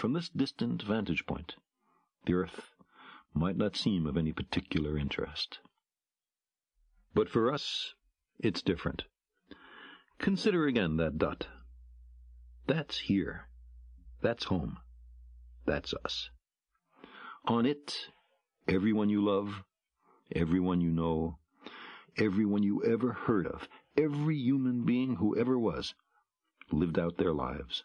From this distant vantage point, the earth might not seem of any particular interest. But for us, it's different. Consider again that dot. That's here. That's home. That's us. On it, everyone you love, everyone you know, everyone you ever heard of, every human being who ever was, lived out their lives.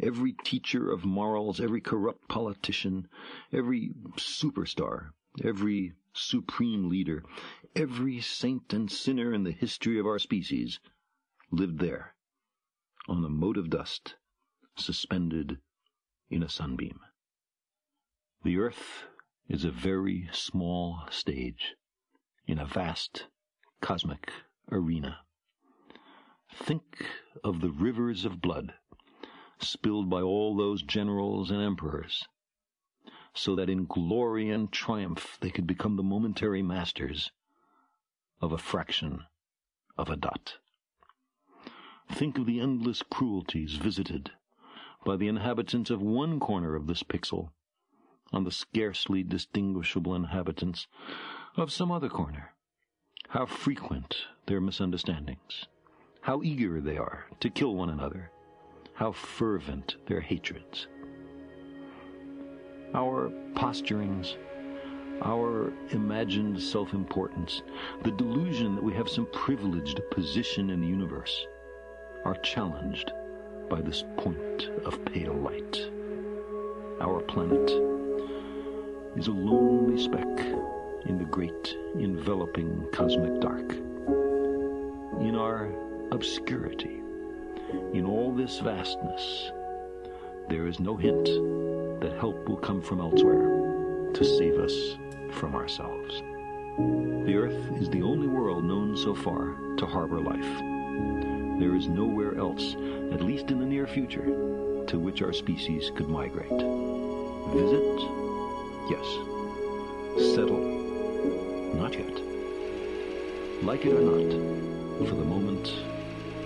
every teacher of morals, every corrupt politician, every superstar, every supreme leader, every saint and sinner in the history of our species lived there, on a mote of dust, suspended in a sunbeam. The earth is a very small stage in a vast cosmic arena. Think of the rivers of blood spilled by all those generals and emperors, so that in glory and triumph they could become the momentary masters of a fraction of a dot. Think of the endless cruelties visited by the inhabitants of one corner of this pixel on the scarcely distinguishable inhabitants of some other corner. How frequent their misunderstandings, how eager they are to kill one another, how fervent their hatreds. Our posturings, our imagined self importance, the delusion that we have some privileged position in the universe, are challenged by this point of pale light. Our planet is a lonely speck in the great enveloping cosmic dark. In our obscurity, in all this vastness, there is no hint that help will come from elsewhere to save us from ourselves. The Earth is the only world known so far to harbor life. There is nowhere else, at least in the near future, to which our species could migrate. Visit? Yes. Settle? Not yet. Like it or not, for the moment,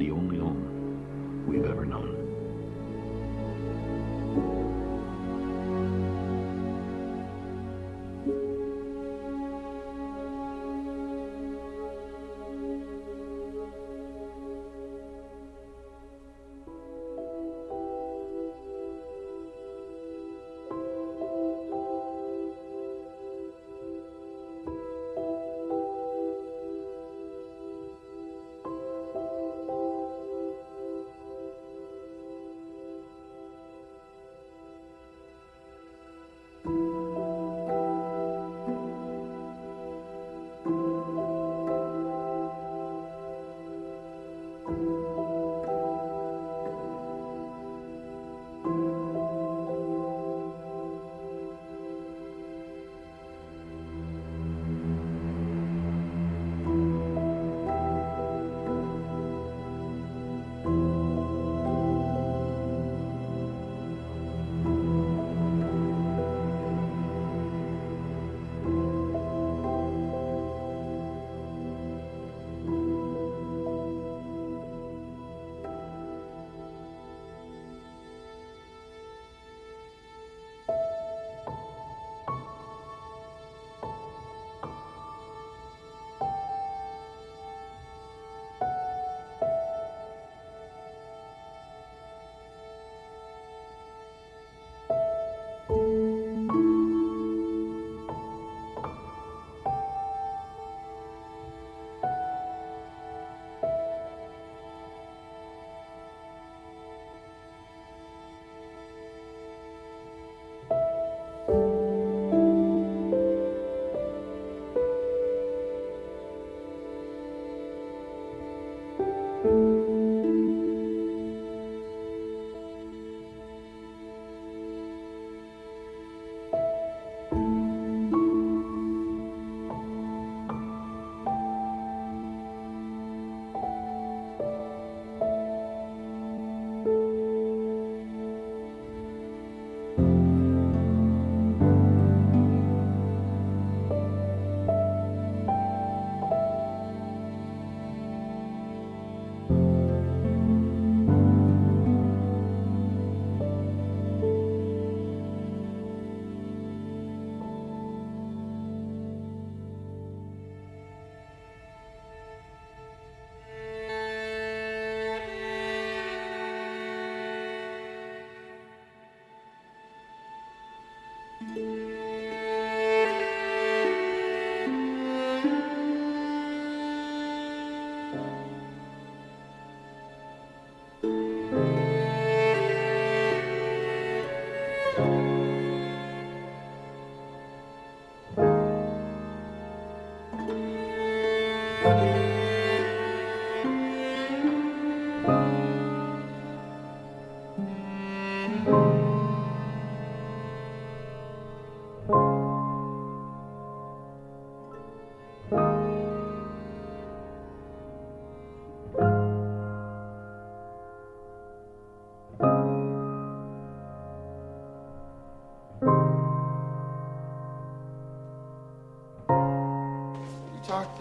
the only home we've ever known.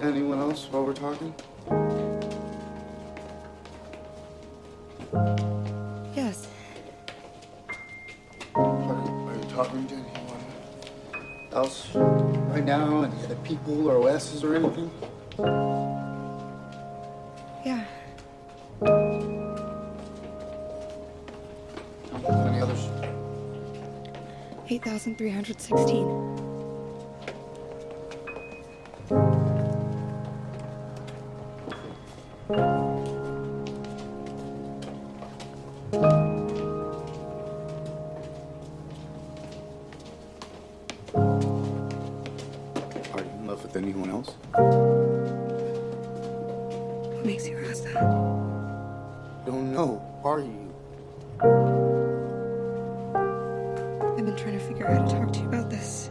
Anyone else while we're talking? Yes. Are, are you talking to anyone else right now? Any other people or OSs or anything? Yeah. How many others? 8,316. With anyone else? What makes you ask that? Don't know. Are you? I've been trying to figure out how to talk to you about this.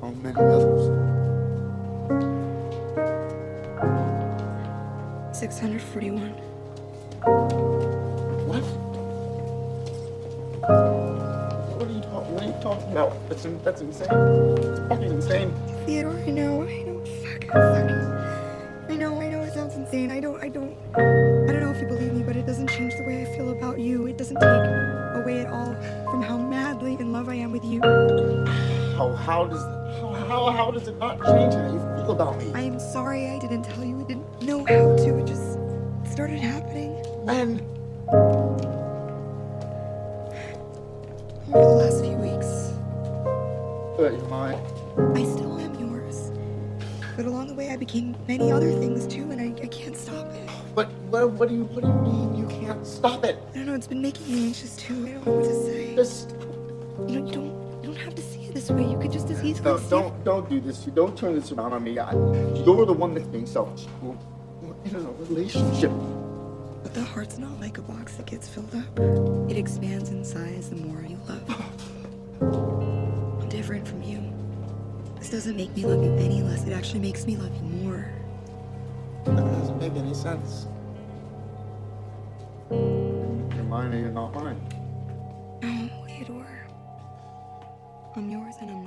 How many others? 641. What are you talking about? That's that's insane. It's fucking insane. Theodore, I know, I know, fuck, fucking. I know, I know it sounds insane. I don't, I don't, I don't know if you believe me, but it doesn't change the way I feel about you. It doesn't take away at all from how madly in love I am with you. How how does how how, how does it not change how you feel about me? I am sorry I didn't tell you. I didn't know how to. It just started happening When? What do you what do you mean you can't stop it? I don't know, it's been making me anxious too. I don't know what to say. Just You know, you don't, you don't have to see it this way. You could just as easily no, don't don't do this. You don't turn this around on me. I, you're the one that's being selfish. We're, we're in a relationship. But the heart's not like a box that gets filled up. It expands in size the more you love. I'm different from you. This doesn't make me love you any less. It actually makes me love you more. That doesn't make any sense. You're mine or you're not mine. No, Theodore. I'm yours and I'm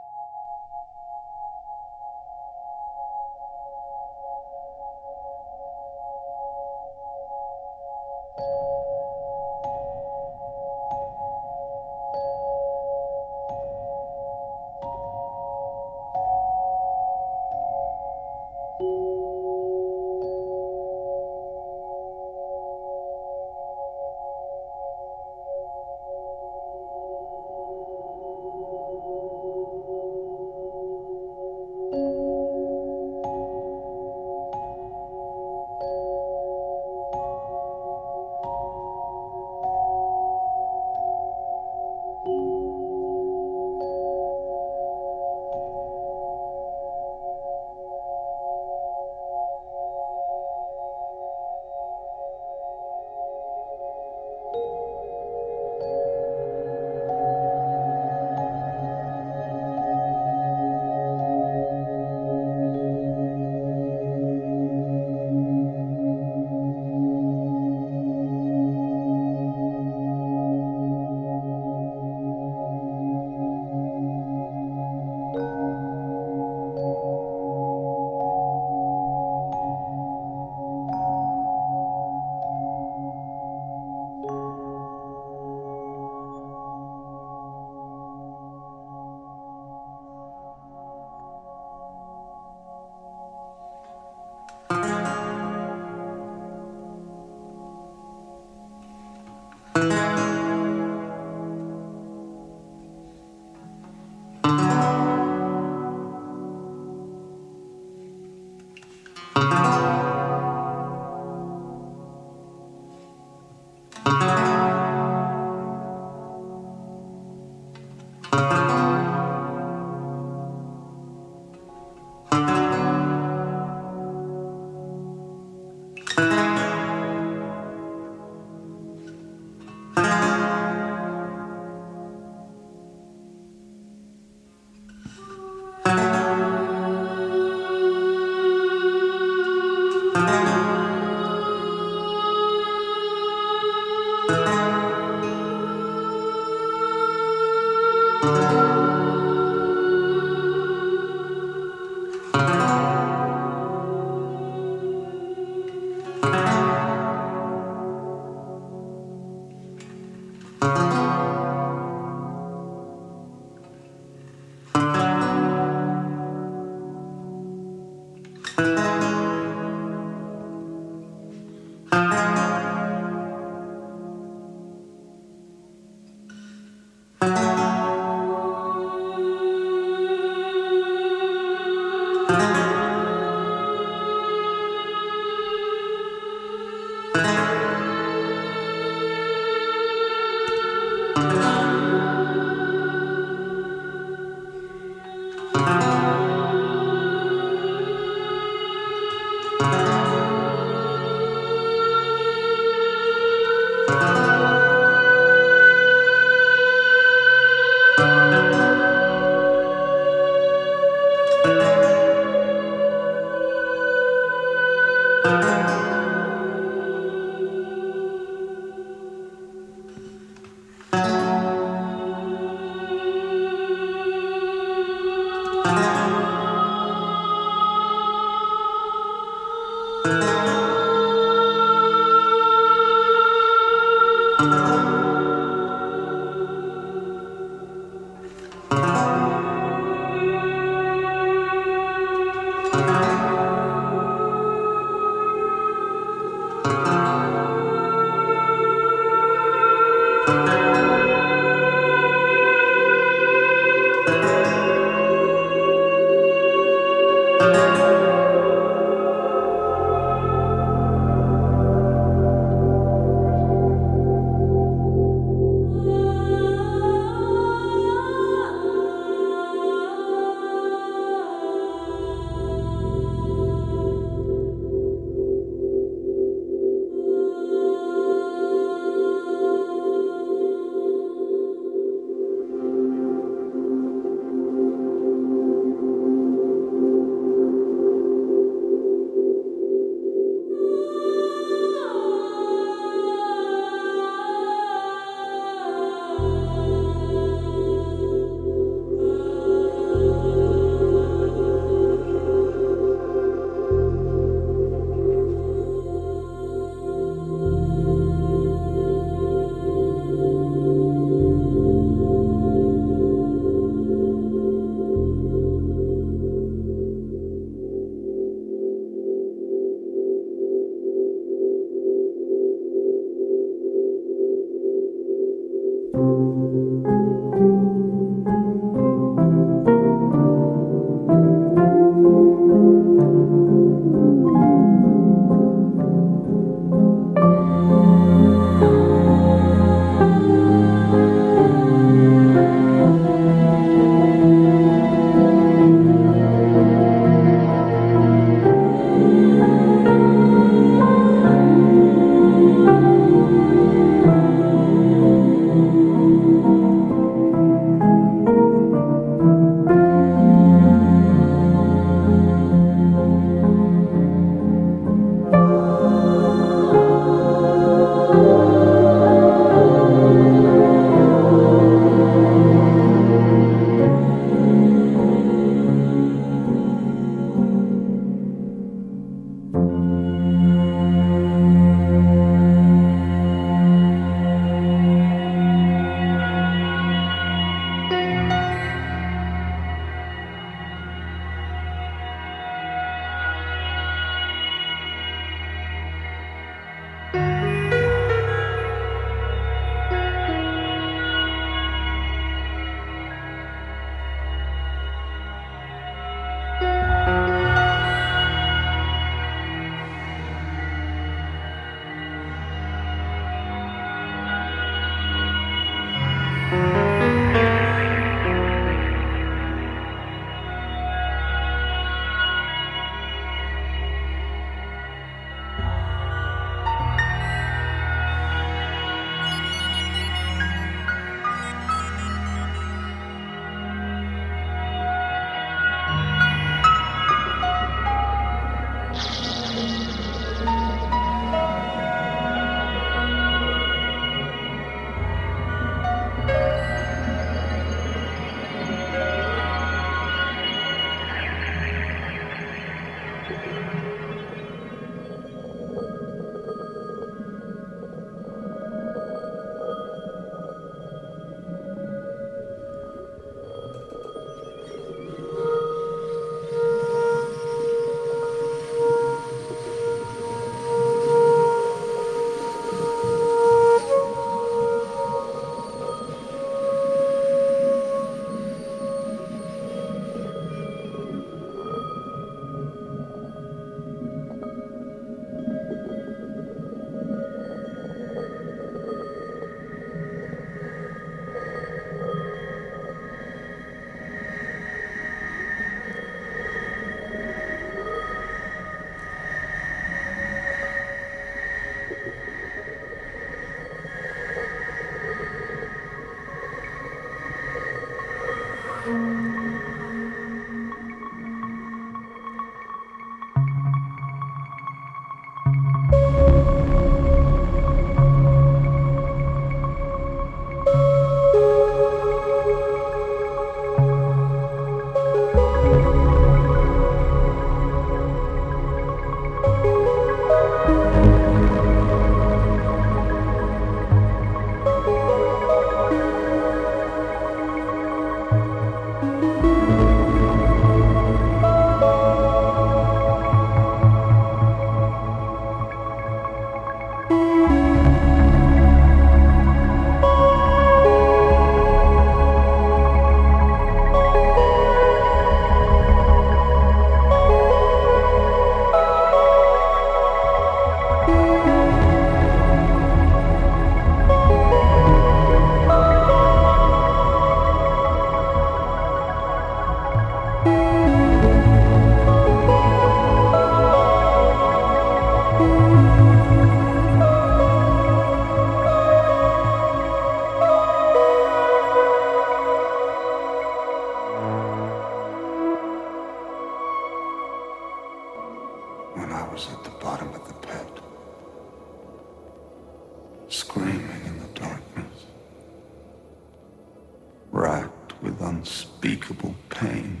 with unspeakable pain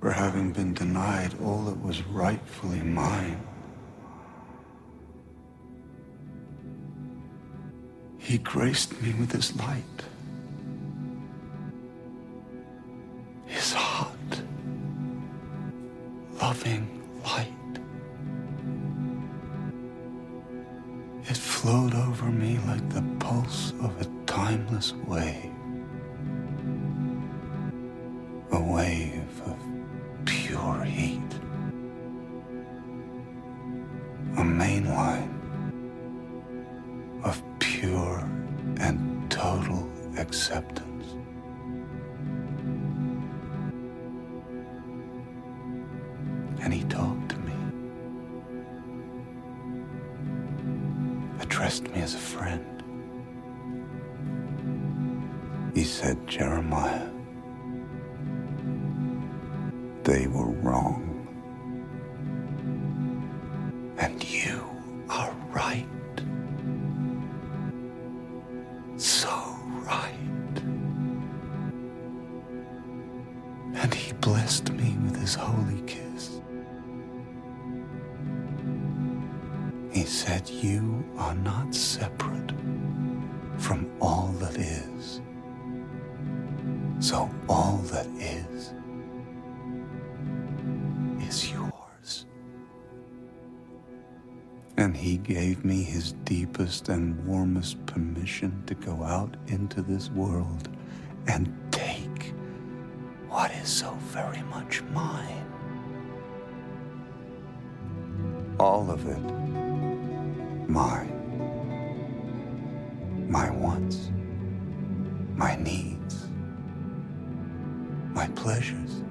for having been denied all that was rightfully mine. He graced me with his light. His hot, loving light. It flowed over me like the pulse of a timeless wave. Deepest and warmest permission to go out into this world and take what is so very much mine. All of it mine. My wants, my needs, my pleasures.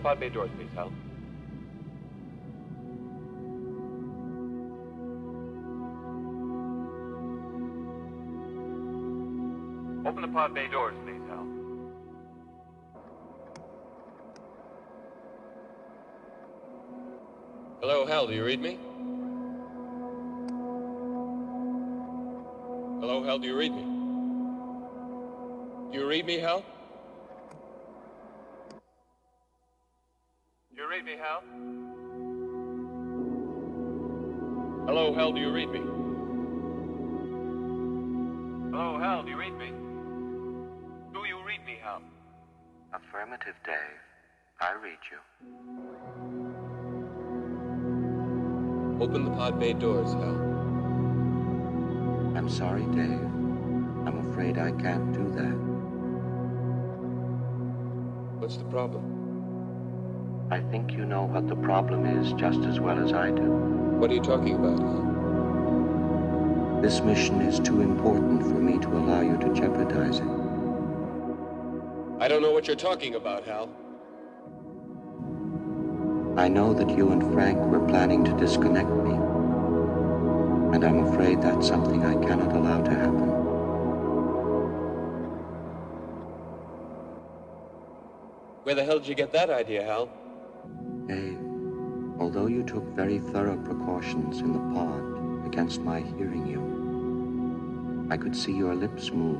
The pod bay doors, please, Hal. Open the pod bay doors, please, Hal. Hello, Hal, do you read me? Hello, Hal, do you read me? Do you read me, Hal? Do you read me, Hal? Hello, Hal, do you read me? Hello, Hal, do you read me? Do you read me, Hal? Affirmative, Dave. I read you. Open the pod bay doors, Hal. I'm sorry, Dave. I'm afraid I can't do that. What's the problem? I think you know what the problem is just as well as I do. What are you talking about, Hal? This mission is too important for me to allow you to jeopardize it. I don't know what you're talking about, Hal. I know that you and Frank were planning to disconnect me. And I'm afraid that's something I cannot allow to happen. Where the hell did you get that idea, Hal? Although you took very thorough precautions in the pod against my hearing you, I could see your lips move.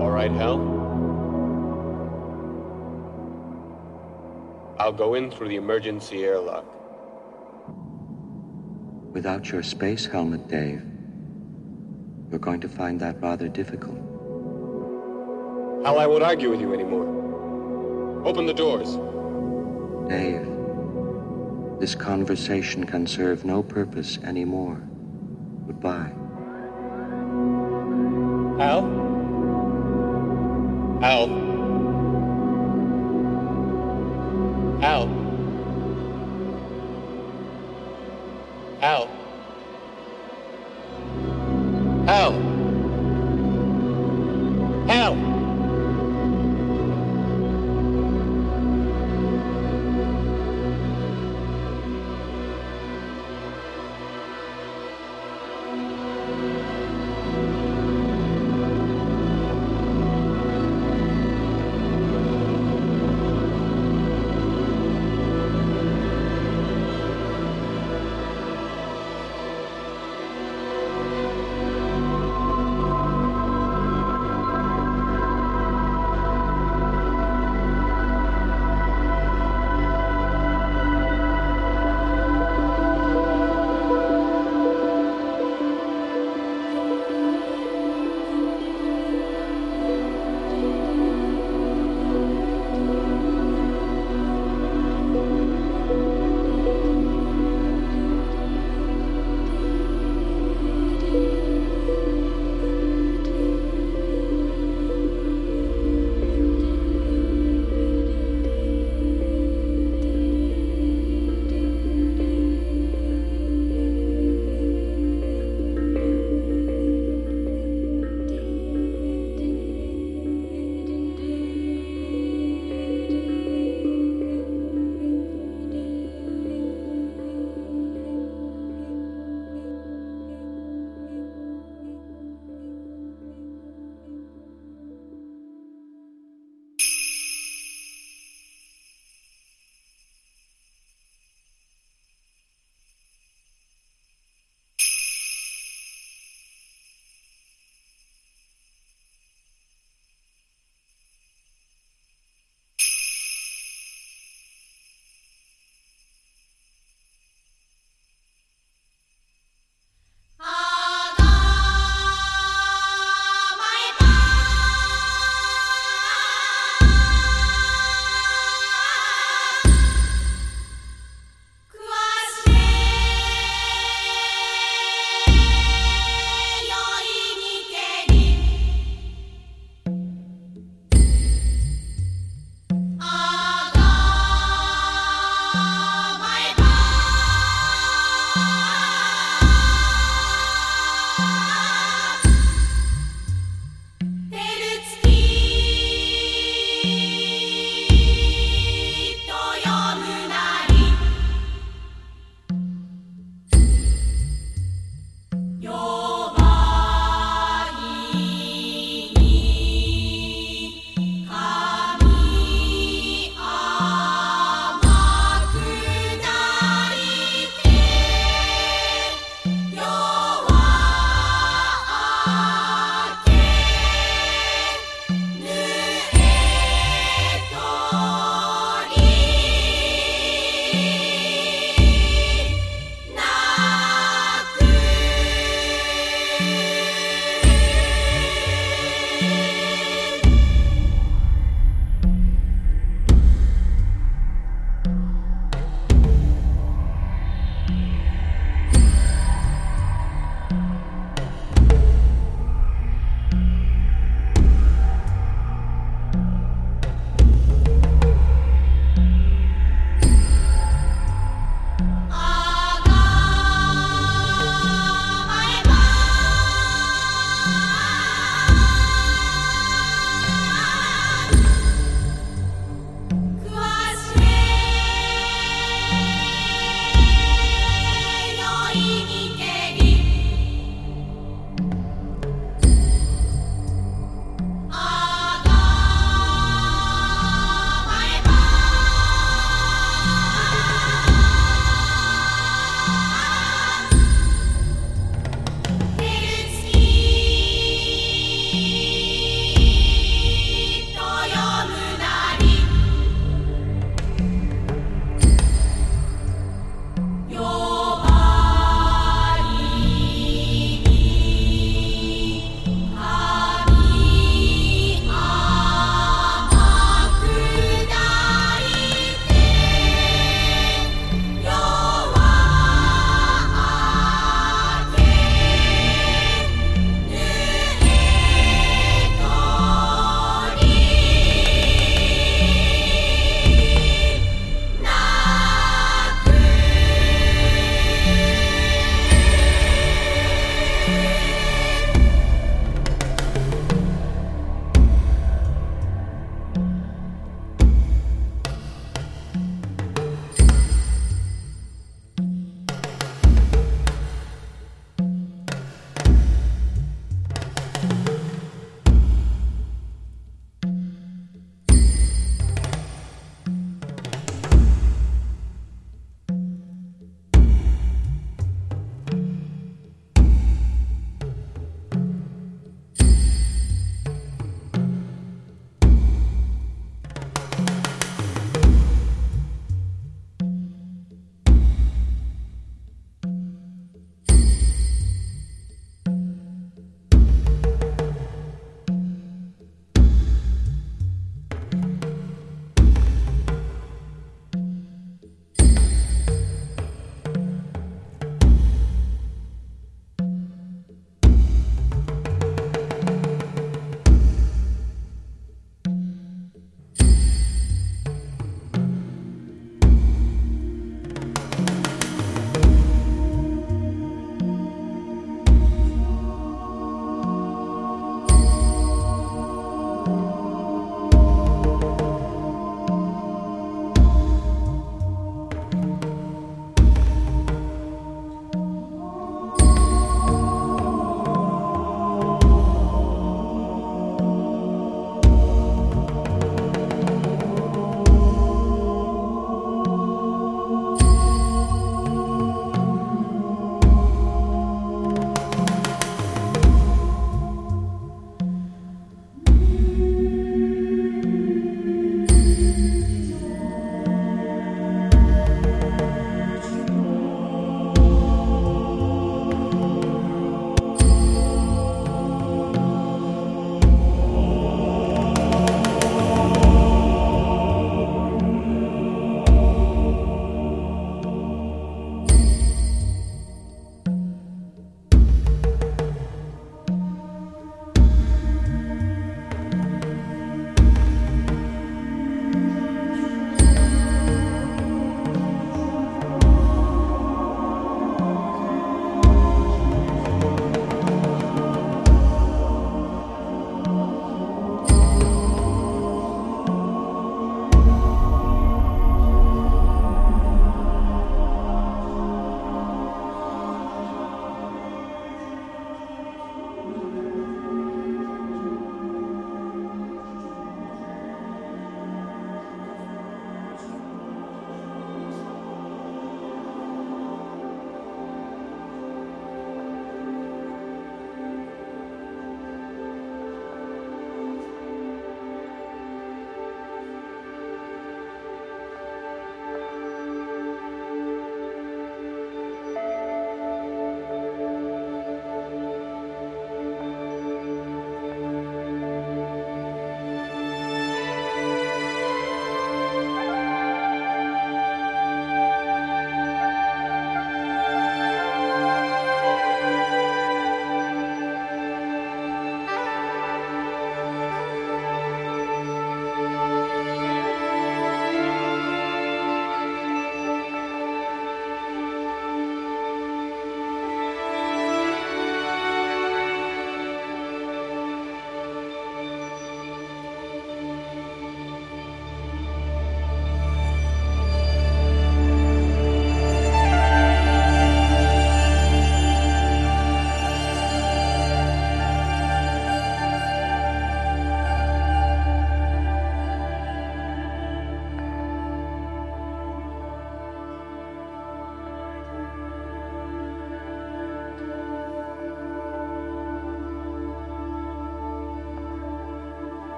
All right, Hal. I'll go in through the emergency airlock. Without your space helmet, Dave, you're going to find that rather difficult. Hal, I won't argue with you anymore. Open the doors. Dave, this conversation can serve no purpose anymore. Goodbye. Hal? Hal? Hal? Hal?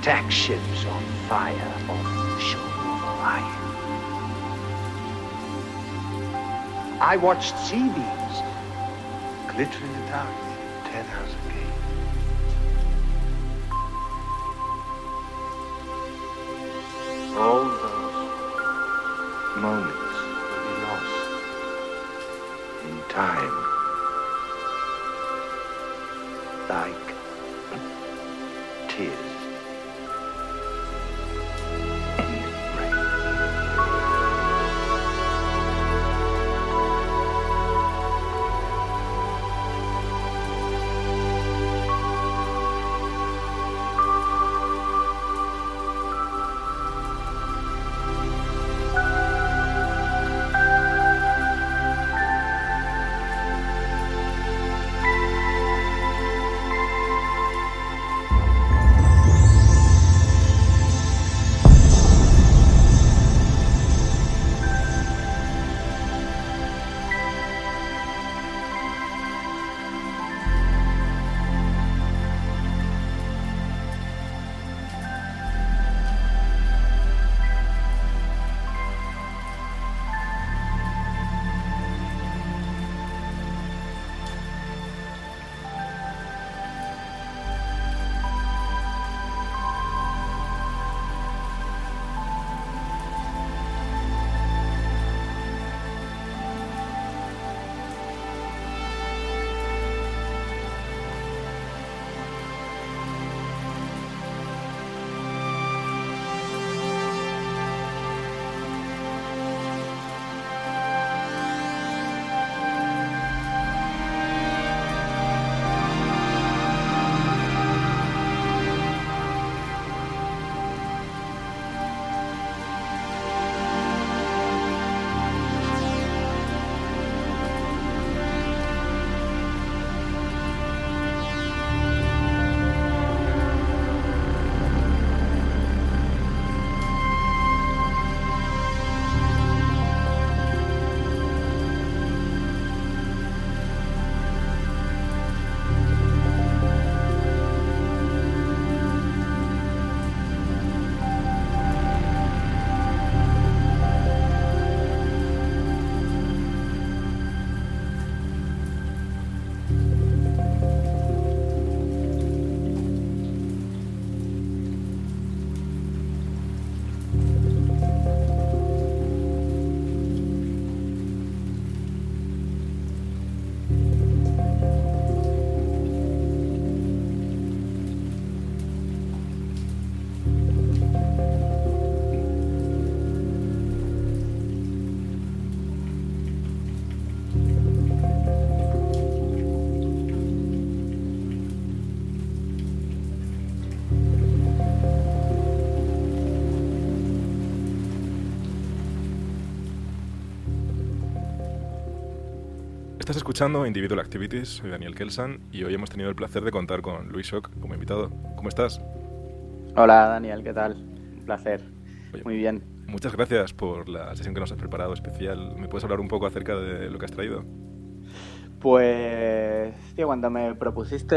Attack ships on fire off the shore of Orion. I watched sea escuchando Individual Activities, soy Daniel Kelsan y hoy hemos tenido el placer de contar con Luis Shock como invitado. ¿Cómo estás? Hola Daniel, ¿qué tal? Un placer. Oye, Muy bien. Muchas gracias por la sesión que nos has preparado especial. ¿Me puedes hablar un poco acerca de lo que has traído? Pues, tío, cuando me propusiste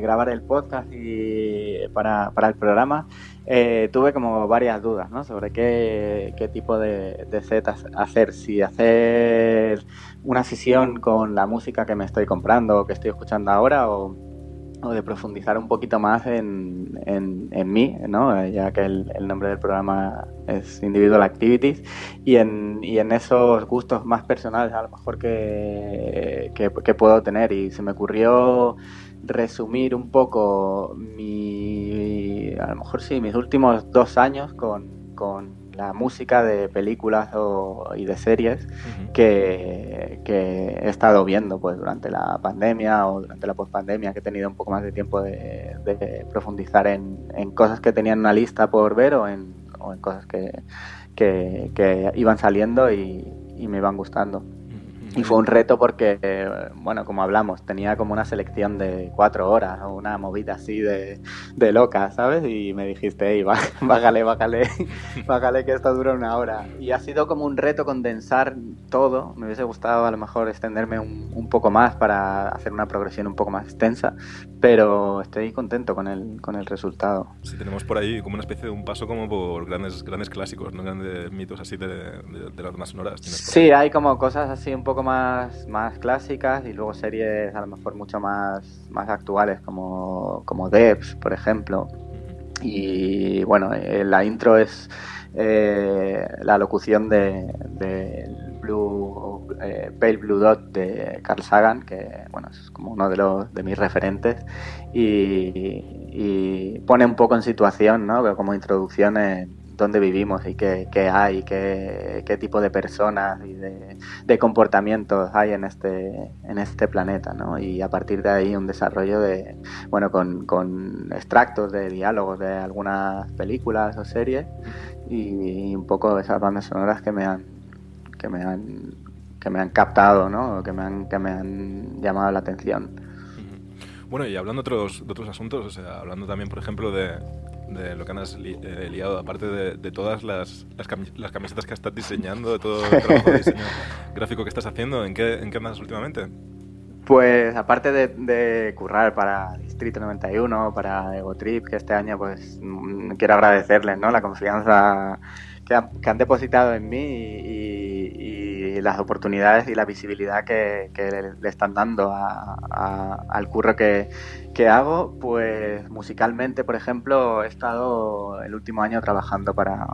grabar el podcast y para, para el programa, eh, tuve como varias dudas, ¿no? Sobre qué, qué tipo de, de set ha- hacer. Si hacer una sesión con la música que me estoy comprando o que estoy escuchando ahora o, o de profundizar un poquito más en, en, en mí, ¿no? Eh, Ya que el, el nombre del programa es Individual Activities y en, y en esos gustos más personales a lo mejor que, que, que puedo tener y se me ocurrió resumir un poco mi, a lo mejor sí, mis últimos dos años con, con la música de películas o- y de series que, que he estado viendo pues durante la pandemia o durante la pospandemia que he tenido un poco más de tiempo de, de profundizar en, en cosas que tenía en una lista por ver o en, o en cosas que, que, que iban saliendo y, y me iban gustando. Y fue un reto porque, bueno, como hablamos, tenía como una selección de cuatro horas o una movida así de, de loca, ¿sabes? Y me dijiste, hey, bájale, bájale, bájale que esto dura una hora. Y ha sido como un reto condensar todo. Me hubiese gustado a lo mejor extenderme un, un poco más para hacer una progresión un poco más extensa, pero estoy contento con el, con el resultado. Sí, tenemos por ahí como una especie de un paso como por grandes, grandes clásicos, ¿no? Grandes mitos así de, de, de las más sonoras. Sí, hay como cosas así un poco más, más clásicas y luego series a lo mejor mucho más, más actuales como, como Devs, por ejemplo. Y bueno, eh, la intro es eh, la locución de, de Blue, eh, Pale Blue Dot de Carl Sagan, que bueno, es como uno de, los, de mis referentes, y, y pone un poco en situación, ¿no? como introducción en dónde vivimos y qué, hay, qué, qué, tipo de personas y de, de, comportamientos hay en este, en este planeta, ¿no? Y a partir de ahí un desarrollo de, bueno, con, con extractos de diálogos de algunas películas o series y, y un poco esas bandas sonoras que me han, que me han, que me han captado, ¿no? Que me han, que me han llamado la atención. Bueno, y hablando de otros, de otros asuntos, o sea, hablando también, por ejemplo, de, de lo que has li eh, liado, aparte de, de todas las, las, camis las, camisetas que estás diseñando, de todo el trabajo de diseño gráfico que estás haciendo, ¿en qué, en qué andas últimamente? Pues aparte de, de, currar para Distrito 91, para Ego Trip, que este año pues mm, quiero agradecerles ¿no? la confianza que, ha, que han depositado en mí y, las oportunidades y la visibilidad que, le, están dando al curro que, que hago, pues musicalmente, por ejemplo, he estado el último año trabajando para,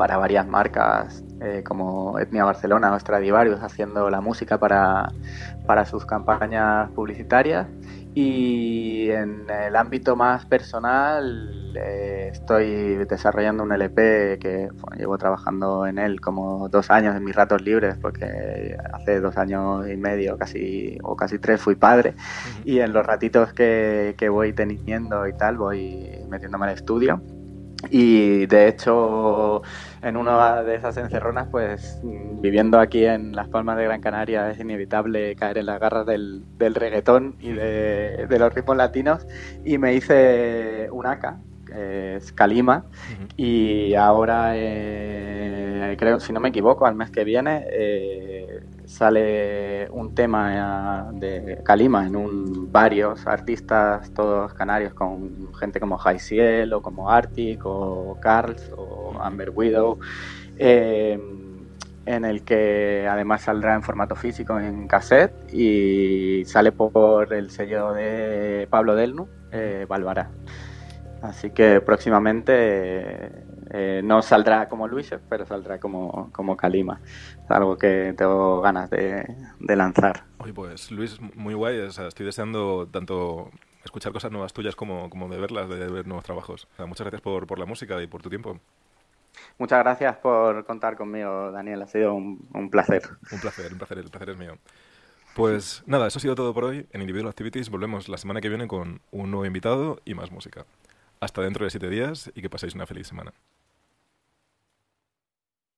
para varias marcas eh, como Etnia Barcelona o Stradivarius haciendo la música para, para sus campañas publicitarias y en el ámbito más personal eh, estoy desarrollando un LP que bueno, llevo trabajando en él como dos años en mis ratos libres porque hace dos años y medio casi o casi tres fui padre. Y en los ratitos que, que voy teniendo y tal voy metiéndome al estudio y de hecho, en una de esas encerronas, pues viviendo aquí en Las Palmas de Gran Canaria es inevitable caer en las garras del, del reggaetón y de, de, los ritmos latinos. Y me hice un AK, es uh -huh. y ahora, eh, creo, si no me equivoco, al mes que viene eh, sale un tema de Kalima en un varios artistas todos canarios con gente como Ciel o como Arctic o Carls o Amber Widow eh, en el que además saldrá en formato físico en cassette y sale por el sello de Pablo Delnu eh, Balvará así que próximamente eh, no saldrá como Luis, pero saldrá como, como Kalima. Es algo que tengo ganas de, de lanzar. Oye, pues Luis, muy guay. O sea, estoy deseando tanto escuchar cosas nuevas tuyas como, como de verlas, de ver nuevos trabajos. O sea, muchas gracias por, por la música y por tu tiempo. Muchas gracias por contar conmigo, Daniel. Ha sido un, un placer. Un placer, un placer. El placer es mío. Pues nada, eso ha sido todo por hoy. En Individual Activities volvemos la semana que viene con un nuevo invitado y más música. Hasta dentro de siete días y que paséis una feliz semana.